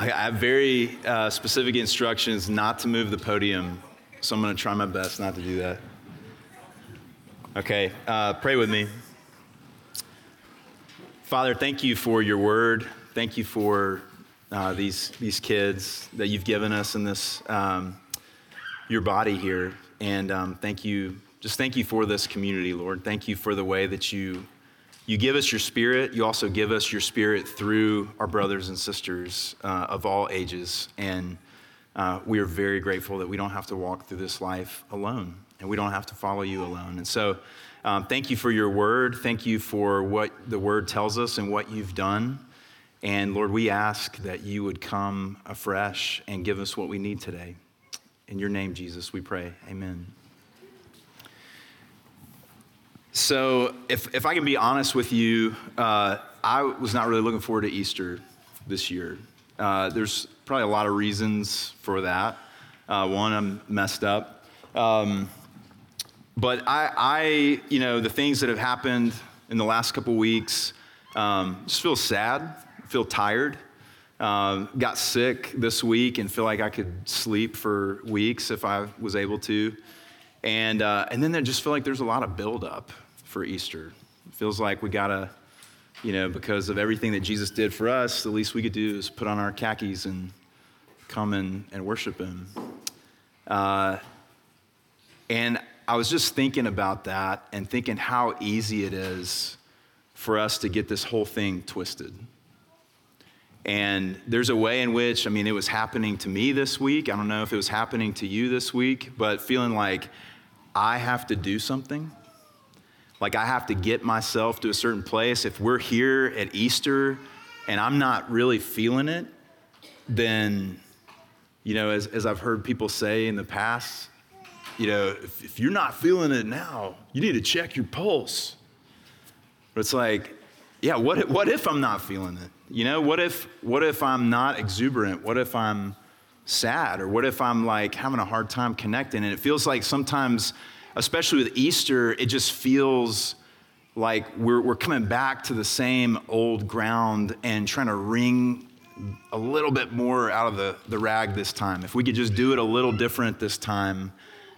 I have very uh, specific instructions not to move the podium, so I'm going to try my best not to do that. Okay, uh, pray with me. Father, thank you for your word. Thank you for uh, these, these kids that you've given us in this, um, your body here. And um, thank you, just thank you for this community, Lord. Thank you for the way that you you give us your spirit. You also give us your spirit through our brothers and sisters uh, of all ages. And uh, we are very grateful that we don't have to walk through this life alone and we don't have to follow you alone. And so, um, thank you for your word. Thank you for what the word tells us and what you've done. And Lord, we ask that you would come afresh and give us what we need today. In your name, Jesus, we pray. Amen. So, if, if I can be honest with you, uh, I was not really looking forward to Easter this year. Uh, there's probably a lot of reasons for that. Uh, one, I'm messed up. Um, but I, I, you know, the things that have happened in the last couple weeks, um, just feel sad, feel tired. Um, got sick this week and feel like I could sleep for weeks if I was able to. And, uh, and then I just feel like there's a lot of buildup for Easter. It feels like we gotta, you know, because of everything that Jesus did for us, the least we could do is put on our khakis and come and, and worship Him. Uh, and I was just thinking about that and thinking how easy it is for us to get this whole thing twisted. And there's a way in which, I mean, it was happening to me this week. I don't know if it was happening to you this week, but feeling like I have to do something. Like I have to get myself to a certain place. If we're here at Easter and I'm not really feeling it, then, you know, as, as I've heard people say in the past, you know, if, if you're not feeling it now, you need to check your pulse. But it's like, yeah, what if, what if I'm not feeling it? You know, what if, what if I'm not exuberant? What if I'm sad? Or what if I'm like having a hard time connecting? And it feels like sometimes especially with Easter, it just feels like we're, we're coming back to the same old ground and trying to wring a little bit more out of the, the rag this time. If we could just do it a little different this time,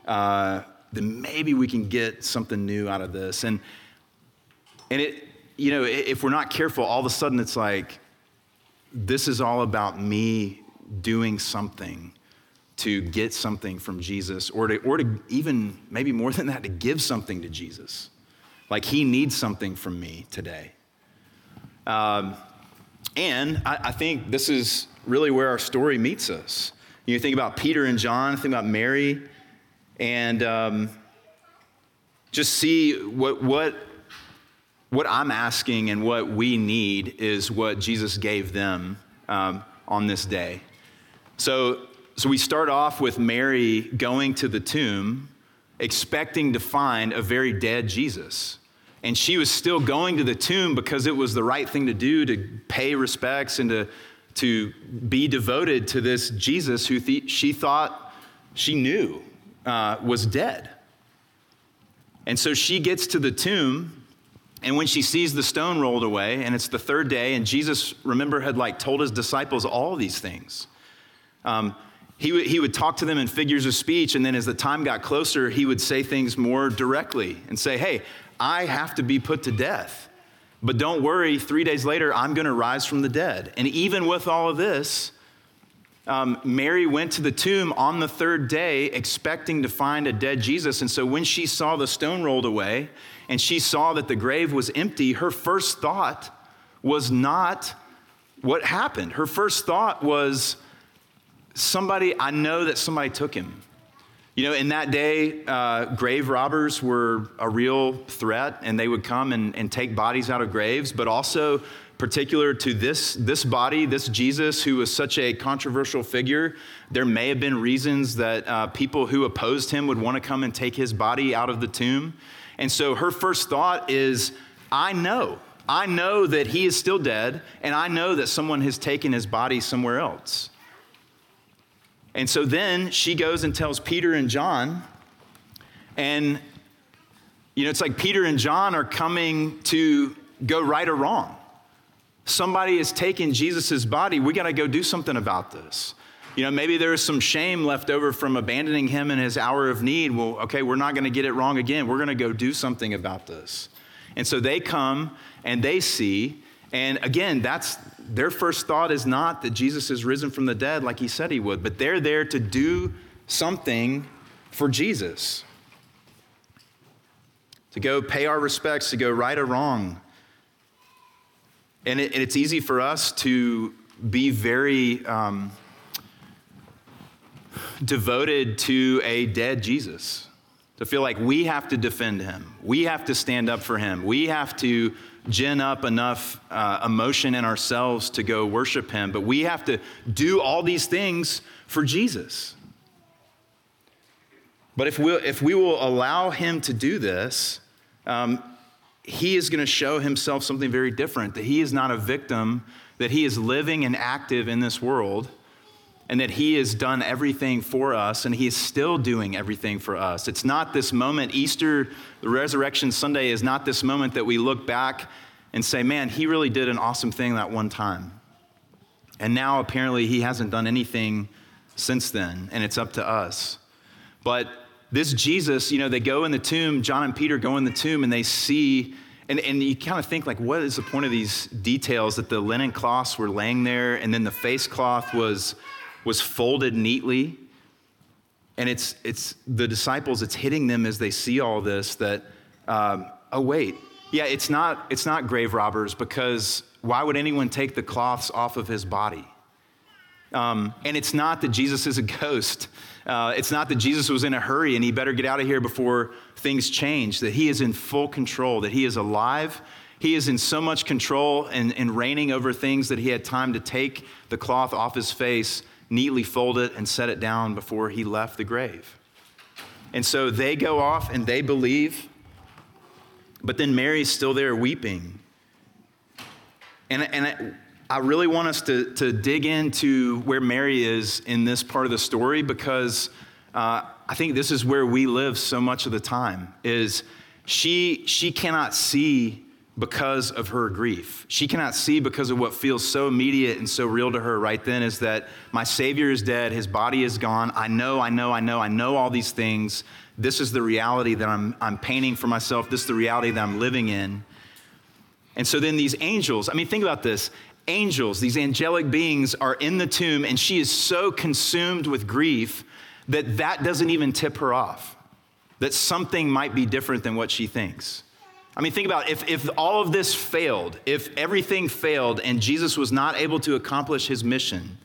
uh, then maybe we can get something new out of this. And, and it, you know, if we're not careful, all of a sudden it's like, this is all about me doing something to get something from Jesus or to, or to even, maybe more than that, to give something to Jesus. Like he needs something from me today. Um, and I, I, think this is really where our story meets us. You think about Peter and John, think about Mary, and um, just see what, what, what I'm asking and what we need is what Jesus gave them um, on this day. So so we start off with Mary going to the tomb, expecting to find a very dead Jesus. And she was still going to the tomb because it was the right thing to do to pay respects and to, to be devoted to this Jesus who th- she thought she knew uh, was dead. And so she gets to the tomb, and when she sees the stone rolled away, and it's the third day, and Jesus, remember, had like told his disciples all these things. Um, he would, he would talk to them in figures of speech, and then as the time got closer, he would say things more directly and say, Hey, I have to be put to death. But don't worry, three days later, I'm going to rise from the dead. And even with all of this, um, Mary went to the tomb on the third day expecting to find a dead Jesus. And so when she saw the stone rolled away and she saw that the grave was empty, her first thought was not what happened. Her first thought was, somebody, I know that somebody took him. You know, in that day, uh, grave robbers were a real threat, and they would come and, and take bodies out of graves, but also particular to this, this body, this Jesus, who was such a controversial figure, there may have been reasons that uh, people who opposed him would want to come and take his body out of the tomb. And so her first thought is, I know. I know that he is still dead, and I know that someone has taken his body somewhere else. And so then she goes and tells Peter and John, and you know, it's like Peter and John are coming to go right or wrong. Somebody has taken Jesus' body. We got to go do something about this. You know, maybe there is some shame left over from abandoning him in his hour of need. Well, okay, we're not going to get it wrong again. We're going to go do something about this. And so they come and they see. And again, that's their first thought is not that Jesus is risen from the dead like he said he would, but they're there to do something for Jesus. To go pay our respects, to go right or wrong. And, it, and it's easy for us to be very um, devoted to a dead Jesus, to feel like we have to defend him, we have to stand up for him, we have to gin up enough uh, emotion in ourselves to go worship him, but we have to do all these things for Jesus. But if, we if we will allow him to do this, um, he is going to show himself something very different that he is not a victim, that he is living and active in this world and that He has done everything for us and He is still doing everything for us. It's not this moment, Easter, the Resurrection Sunday is not this moment that we look back and say, man, He really did an awesome thing that one time. And now apparently He hasn't done anything since then, and it's up to us. But this Jesus, you know, they go in the tomb, John and Peter go in the tomb and they see. And, and you kind of think, like, what is the point of these details that the linen cloths were laying there and then the face cloth was was folded neatly. And it's, it's the disciples, it's hitting them as they see all this that, um, oh, wait, yeah, it's not, it's not grave robbers because why would anyone take the cloths off of his body? Um, and it's not that Jesus is a ghost. Uh, it's not that Jesus was in a hurry and he better get out of here before things change, that he is in full control, that he is alive. He is in so much control and, and reigning over things that he had time to take the cloth off his face neatly fold it, and set it down before he left the grave. And so they go off and they believe, but then Mary's still there weeping. And, and I really want us to, to dig into where Mary is in this part of the story because uh, I think this is where we live so much of the time is she, she cannot see because of her grief. She cannot see because of what feels so immediate and so real to her right then is that my Savior is dead, his body is gone. I know, I know, I know, I know all these things. This is the reality that I'm, I'm painting for myself. This is the reality that I'm living in. And so then these angels, I mean, think about this. Angels, these angelic beings are in the tomb, and she is so consumed with grief that that doesn't even tip her off, that something might be different than what she thinks. I mean, think about it. if, if all of this failed, if everything failed and Jesus was not able to accomplish his mission,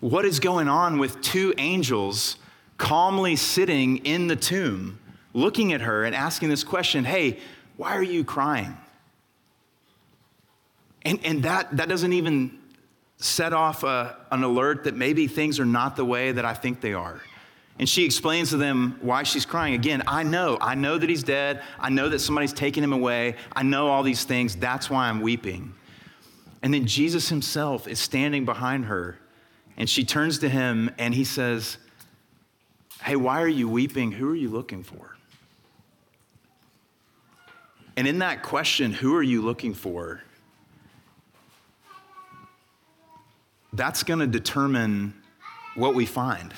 what is going on with two angels calmly sitting in the tomb, looking at her and asking this question Hey, why are you crying? And, and that, that doesn't even set off a, an alert that maybe things are not the way that I think they are. And she explains to them why she's crying. Again, I know. I know that he's dead. I know that somebody's taken him away. I know all these things. That's why I'm weeping. And then Jesus himself is standing behind her. And she turns to him and he says, Hey, why are you weeping? Who are you looking for? And in that question, who are you looking for? That's going to determine what we find.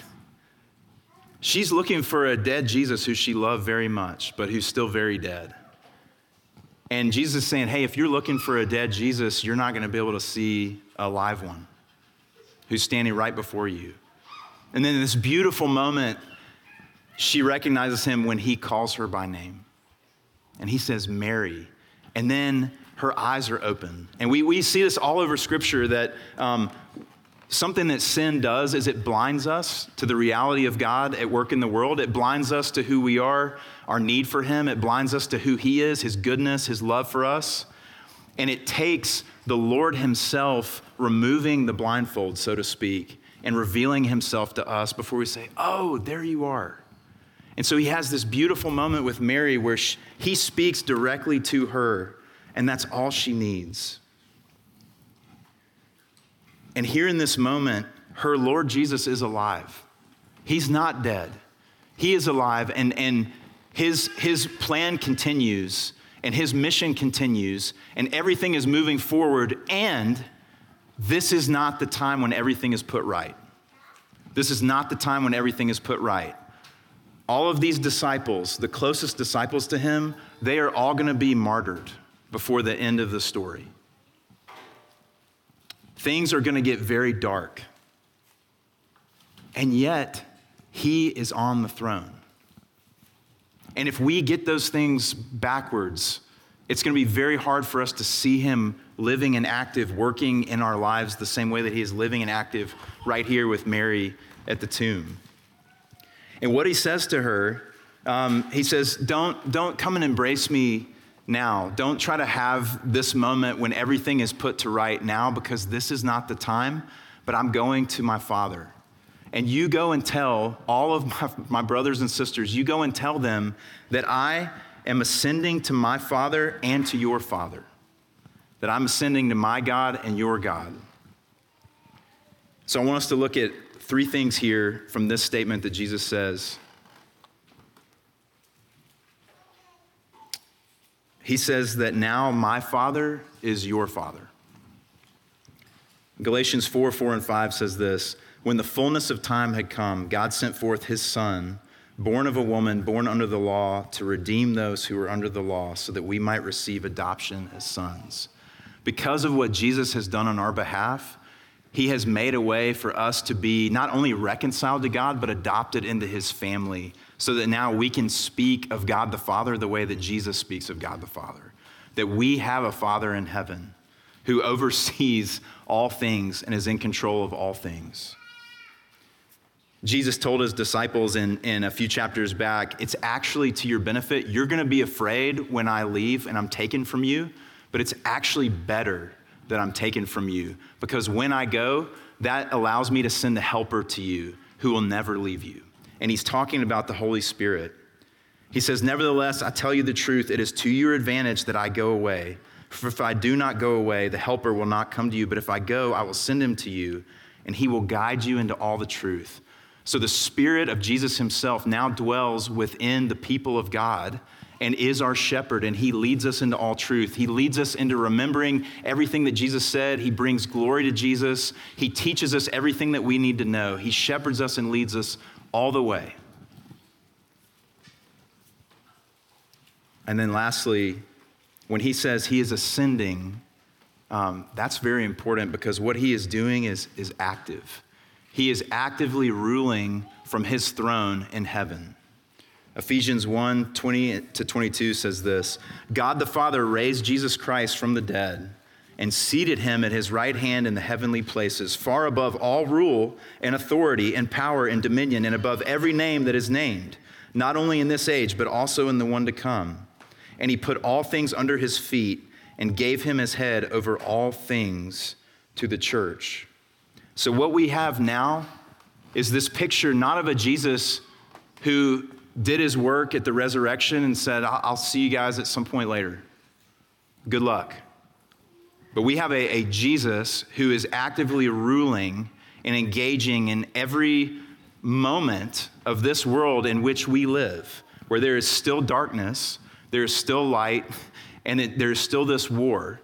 She's looking for a dead Jesus who she loved very much, but who's still very dead. And Jesus is saying, hey, if you're looking for a dead Jesus, you're not going to be able to see a live one who's standing right before you. And then in this beautiful moment, she recognizes him when he calls her by name. And he says, Mary. And then her eyes are open. And we, we see this all over Scripture that um, Something that sin does is it blinds us to the reality of God at work in the world. It blinds us to who we are, our need for Him. It blinds us to who He is, His goodness, His love for us. And it takes the Lord Himself removing the blindfold, so to speak, and revealing Himself to us before we say, Oh, there you are. And so He has this beautiful moment with Mary where she, He speaks directly to her, and that's all she needs. And here in this moment, her Lord Jesus is alive. He's not dead. He is alive, and, and his, his plan continues. and his mission continues, and everything is moving forward, and this is not the time when everything is put right. This is not the time when everything is put right. All of these disciples, the closest disciples to him, they are all going to be martyred before the end of the story. Things are going to get very dark. And yet, he is on the throne. And if we get those things backwards, it's going to be very hard for us to see him living and active, working in our lives the same way that he is living and active right here with Mary at the tomb. And what he says to her, um, he says, don't, don't come and embrace me now. Don't try to have this moment when everything is put to right now because this is not the time, but I'm going to my Father. And you go and tell all of my, my brothers and sisters, you go and tell them that I am ascending to my Father and to your Father, that I'm ascending to my God and your God. So I want us to look at three things here from this statement that Jesus says. He says that now my Father is your Father. Galatians 4 4 and 5 says this When the fullness of time had come, God sent forth his Son, born of a woman, born under the law, to redeem those who were under the law, so that we might receive adoption as sons. Because of what Jesus has done on our behalf, he has made a way for us to be not only reconciled to God, but adopted into his family so that now we can speak of God the Father the way that Jesus speaks of God the Father. That we have a Father in heaven who oversees all things and is in control of all things. Jesus told his disciples in, in a few chapters back, it's actually to your benefit. You're going to be afraid when I leave and I'm taken from you, but it's actually better that I'm taken from you because when I go, that allows me to send the helper to you who will never leave you and he's talking about the Holy Spirit. He says, Nevertheless, I tell you the truth, it is to your advantage that I go away. For if I do not go away, the Helper will not come to you, but if I go, I will send him to you, and he will guide you into all the truth. So the Spirit of Jesus himself now dwells within the people of God and is our shepherd, and he leads us into all truth. He leads us into remembering everything that Jesus said. He brings glory to Jesus. He teaches us everything that we need to know. He shepherds us and leads us all the way. And then lastly, when he says he is ascending, um, that's very important because what he is doing is, is active. He is actively ruling from his throne in heaven. Ephesians 1 20 to 22 says this God the Father raised Jesus Christ from the dead and seated him at his right hand in the heavenly places, far above all rule and authority and power and dominion, and above every name that is named, not only in this age, but also in the one to come. And he put all things under his feet and gave him his head over all things to the church. So, what we have now is this picture not of a Jesus who did his work at the resurrection and said, I'll see you guys at some point later. Good luck. But we have a, a Jesus who is actively ruling and engaging in every moment of this world in which we live, where there is still darkness, there is still light, and it, there's still this war.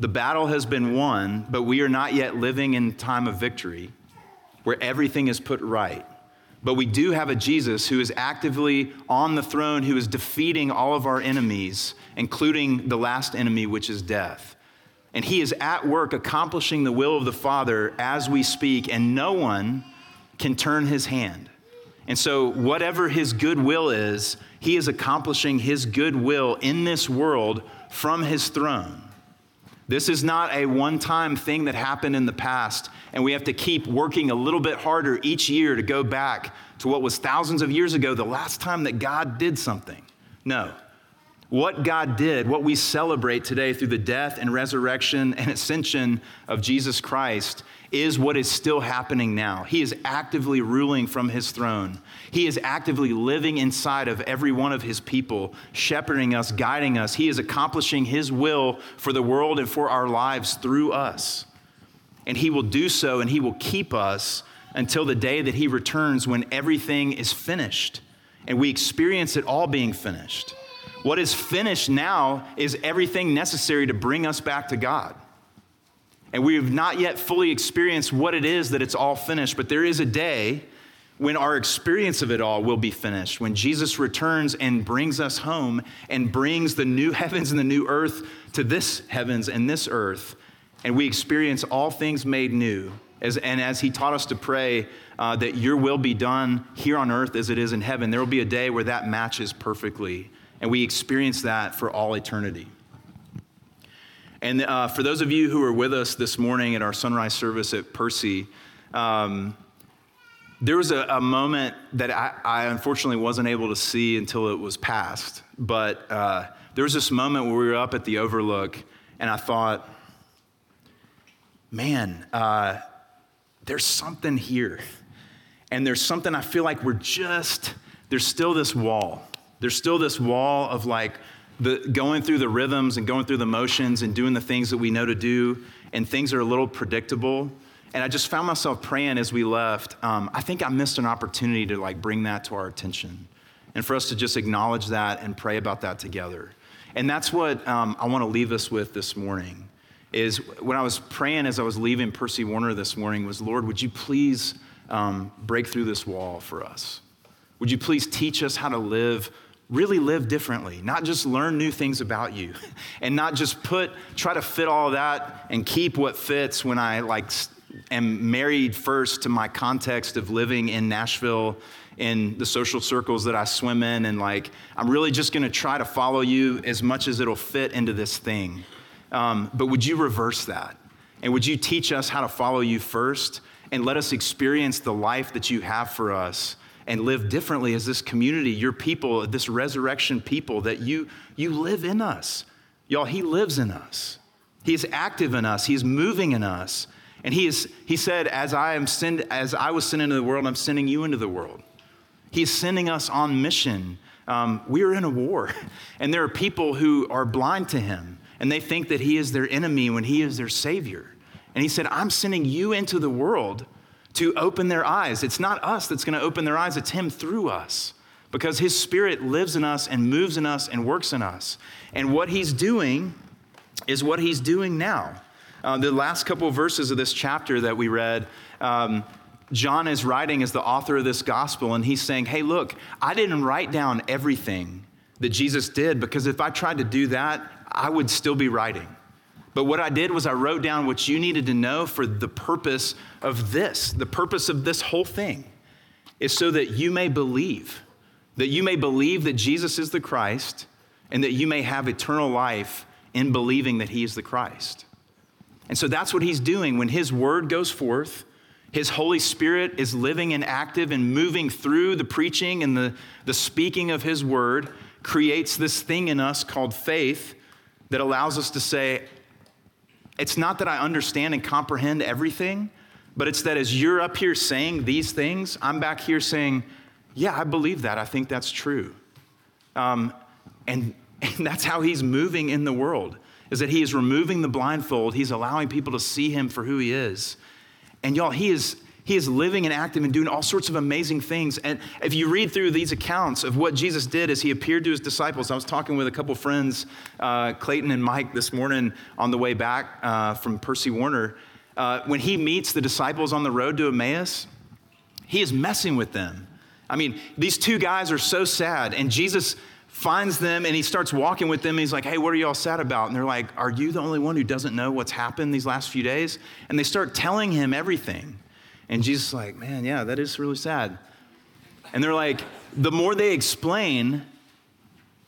The battle has been won, but we are not yet living in time of victory where everything is put right. But we do have a Jesus who is actively on the throne, who is defeating all of our enemies, including the last enemy, which is death. And he is at work accomplishing the will of the Father as we speak, and no one can turn his hand. And so, whatever his good will is, he is accomplishing his good will in this world from his throne. This is not a one time thing that happened in the past, and we have to keep working a little bit harder each year to go back to what was thousands of years ago, the last time that God did something. No. What God did, what we celebrate today through the death and resurrection and ascension of Jesus Christ, is what is still happening now. He is actively ruling from his throne. He is actively living inside of every one of his people, shepherding us, guiding us. He is accomplishing his will for the world and for our lives through us. And he will do so and he will keep us until the day that he returns when everything is finished and we experience it all being finished What is finished now is everything necessary to bring us back to God. And we have not yet fully experienced what it is that it's all finished, but there is a day when our experience of it all will be finished, when Jesus returns and brings us home and brings the new heavens and the new earth to this heavens and this earth, and we experience all things made new. As, and as he taught us to pray uh, that your will be done here on earth as it is in heaven, there will be a day where that matches perfectly. And we experience that for all eternity. And uh, for those of you who were with us this morning at our sunrise service at Percy, um, there was a, a moment that I, I, unfortunately wasn't able to see until it was past. But uh, there was this moment where we were up at the Overlook, and I thought, man, uh, there's something here. And there's something I feel like we're just, there's still this wall. There's still this wall of like, the, going through the rhythms and going through the motions and doing the things that we know to do, and things are a little predictable. And I just found myself praying as we left. Um, I think I missed an opportunity to like bring that to our attention, and for us to just acknowledge that and pray about that together. And that's what um, I want to leave us with this morning. Is when I was praying as I was leaving Percy Warner this morning was, Lord, would you please um, break through this wall for us? Would you please teach us how to live really live differently, not just learn new things about you and not just put, try to fit all that and keep what fits when I like am married first to my context of living in Nashville in the social circles that I swim in and like I'm really just to try to follow you as much as it'll fit into this thing. Um, but would you reverse that? And would you teach us how to follow you first and let us experience the life that you have for us and live differently as this community, your people, this resurrection people that you, you live in us. Y'all, He lives in us. He is active in us. He is moving in us. And he, is, he said, as I, am send, as I was sent into the world, I'm sending you into the world. He's sending us on mission. Um, we are in a war, and there are people who are blind to him, and they think that he is their enemy when he is their savior. And he said, I'm sending you into the world to open their eyes. It's not us that's going to open their eyes, it's Him through us because His Spirit lives in us and moves in us and works in us. And what He's doing is what He's doing now. Uh, the last couple of verses of this chapter that we read, um, John is writing as the author of this gospel, and he's saying, Hey, look, I didn't write down everything that Jesus did because if I tried to do that, I would still be writing. But what I did was I wrote down what you needed to know for the purpose of this. The purpose of this whole thing is so that you may believe, that you may believe that Jesus is the Christ, and that you may have eternal life in believing that he is the Christ. And so that's what he's doing. When his word goes forth, his Holy Spirit is living and active and moving through the preaching and the, the speaking of his word, creates this thing in us called faith that allows us to say, it's not that I understand and comprehend everything, but it's that as you're up here saying these things, I'm back here saying, Yeah, I believe that. I think that's true. Um, and, and that's how he's moving in the world, is that he is removing the blindfold. He's allowing people to see him for who he is. And y'all, he is he is living and active and doing all sorts of amazing things. And if you read through these accounts of what Jesus did as he appeared to his disciples, I was talking with a couple friends, uh, Clayton and Mike, this morning on the way back uh, from Percy Warner. Uh, when he meets the disciples on the road to Emmaus, he is messing with them. I mean, these two guys are so sad, and Jesus finds them and he starts walking with them. He's like, Hey, what are y'all sad about? And they're like, Are you the only one who doesn't know what's happened these last few days? And they start telling him everything. And Jesus is like, man, yeah, that is really sad. And they're like, the more they explain,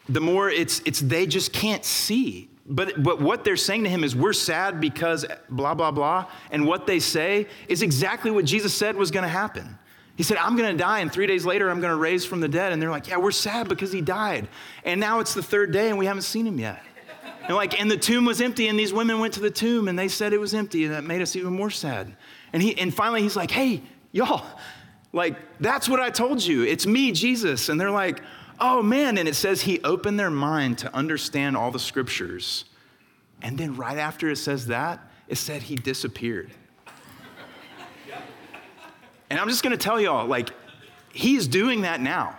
the more it's, it's they just can't see. But, but what they're saying to him is, we're sad because blah, blah, blah. And what they say is exactly what Jesus said was going to happen. He said, I'm going to die, and three days later, I'm going to raise from the dead. And they're like, Yeah, we're sad because he died. And now it's the third day, and we haven't seen him yet. And like, and the tomb was empty, and these women went to the tomb, and they said it was empty, and that made us even more sad. And, he, and finally, he's like, hey, y'all, like, that's what I told you. It's me, Jesus. And they're like, oh man. And it says he opened their mind to understand all the scriptures. And then right after it says that, it said he disappeared. and I'm just gonna tell y'all, like, he's doing that now.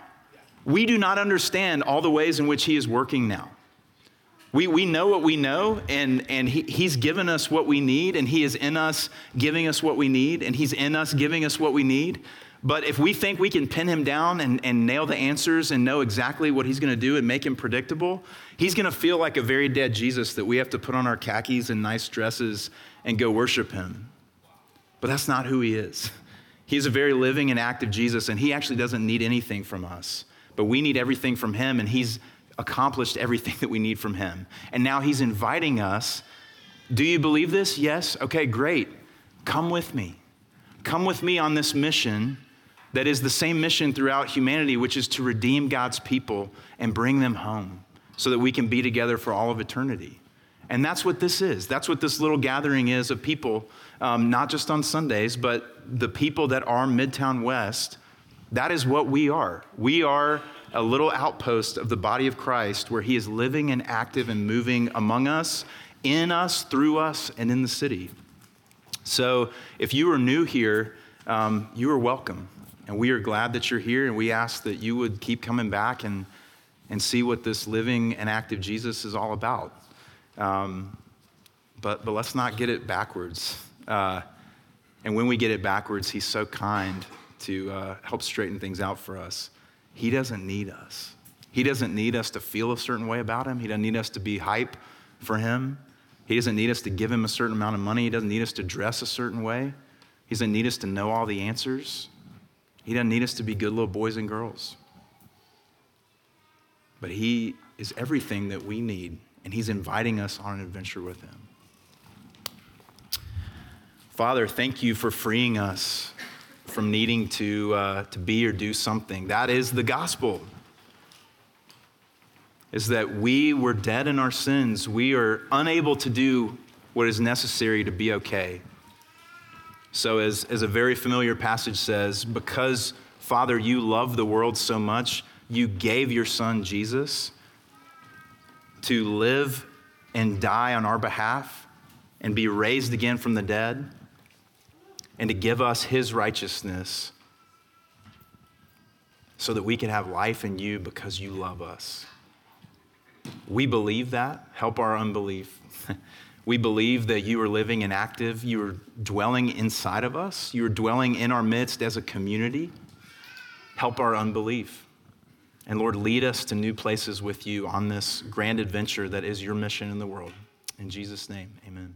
We do not understand all the ways in which He is working now. We, we know what we know, and, and he, He's given us what we need, and He is in us giving us what we need, and He's in us giving us what we need. But if we think we can pin Him down and, and nail the answers and know exactly what He's going to do and make Him predictable, He's going to feel like a very dead Jesus that we have to put on our khakis and nice dresses and go worship Him. But that's not who He is. He's a very living and active Jesus, and He actually doesn't need anything from us. But we need everything from Him, and He's accomplished everything that we need from Him. And now He's inviting us. Do you believe this? Yes? Okay, great. Come with me. Come with me on this mission that is the same mission throughout humanity, which is to redeem God's people and bring them home so that we can be together for all of eternity. And that's what this is. That's what this little gathering is of people, um, not just on Sundays, but the people that are Midtown West. That is what we are. We are a little outpost of the body of Christ where he is living and active and moving among us, in us, through us, and in the city. So if you are new here, um, you are welcome. And we are glad that you're here, and we ask that you would keep coming back and, and see what this living and active Jesus is all about. Um, but, but let's not get it backwards. Uh, and when we get it backwards, He's so kind to uh, help straighten things out for us. He doesn't need us. He doesn't need us to feel a certain way about Him. He doesn't need us to be hype for Him. He doesn't need us to give Him a certain amount of money. He doesn't need us to dress a certain way. He doesn't need us to know all the answers. He doesn't need us to be good little boys and girls. But He is everything that we need, and He's inviting us on an adventure with Him. Father, thank you for freeing us from needing to, uh, to be or do something. That is the gospel. Is that we were dead in our sins. We are unable to do what is necessary to be okay. So, as, as a very familiar passage says, because, Father, you love the world so much, you gave your son Jesus to live and die on our behalf and be raised again from the dead and to give us his righteousness so that we can have life in you because you love us. We believe that. Help our unbelief. We believe that you are living and active. You are dwelling inside of us. You are dwelling in our midst as a community. Help our unbelief. And Lord, lead us to new places with you on this grand adventure that is your mission in the world. In Jesus' name, amen.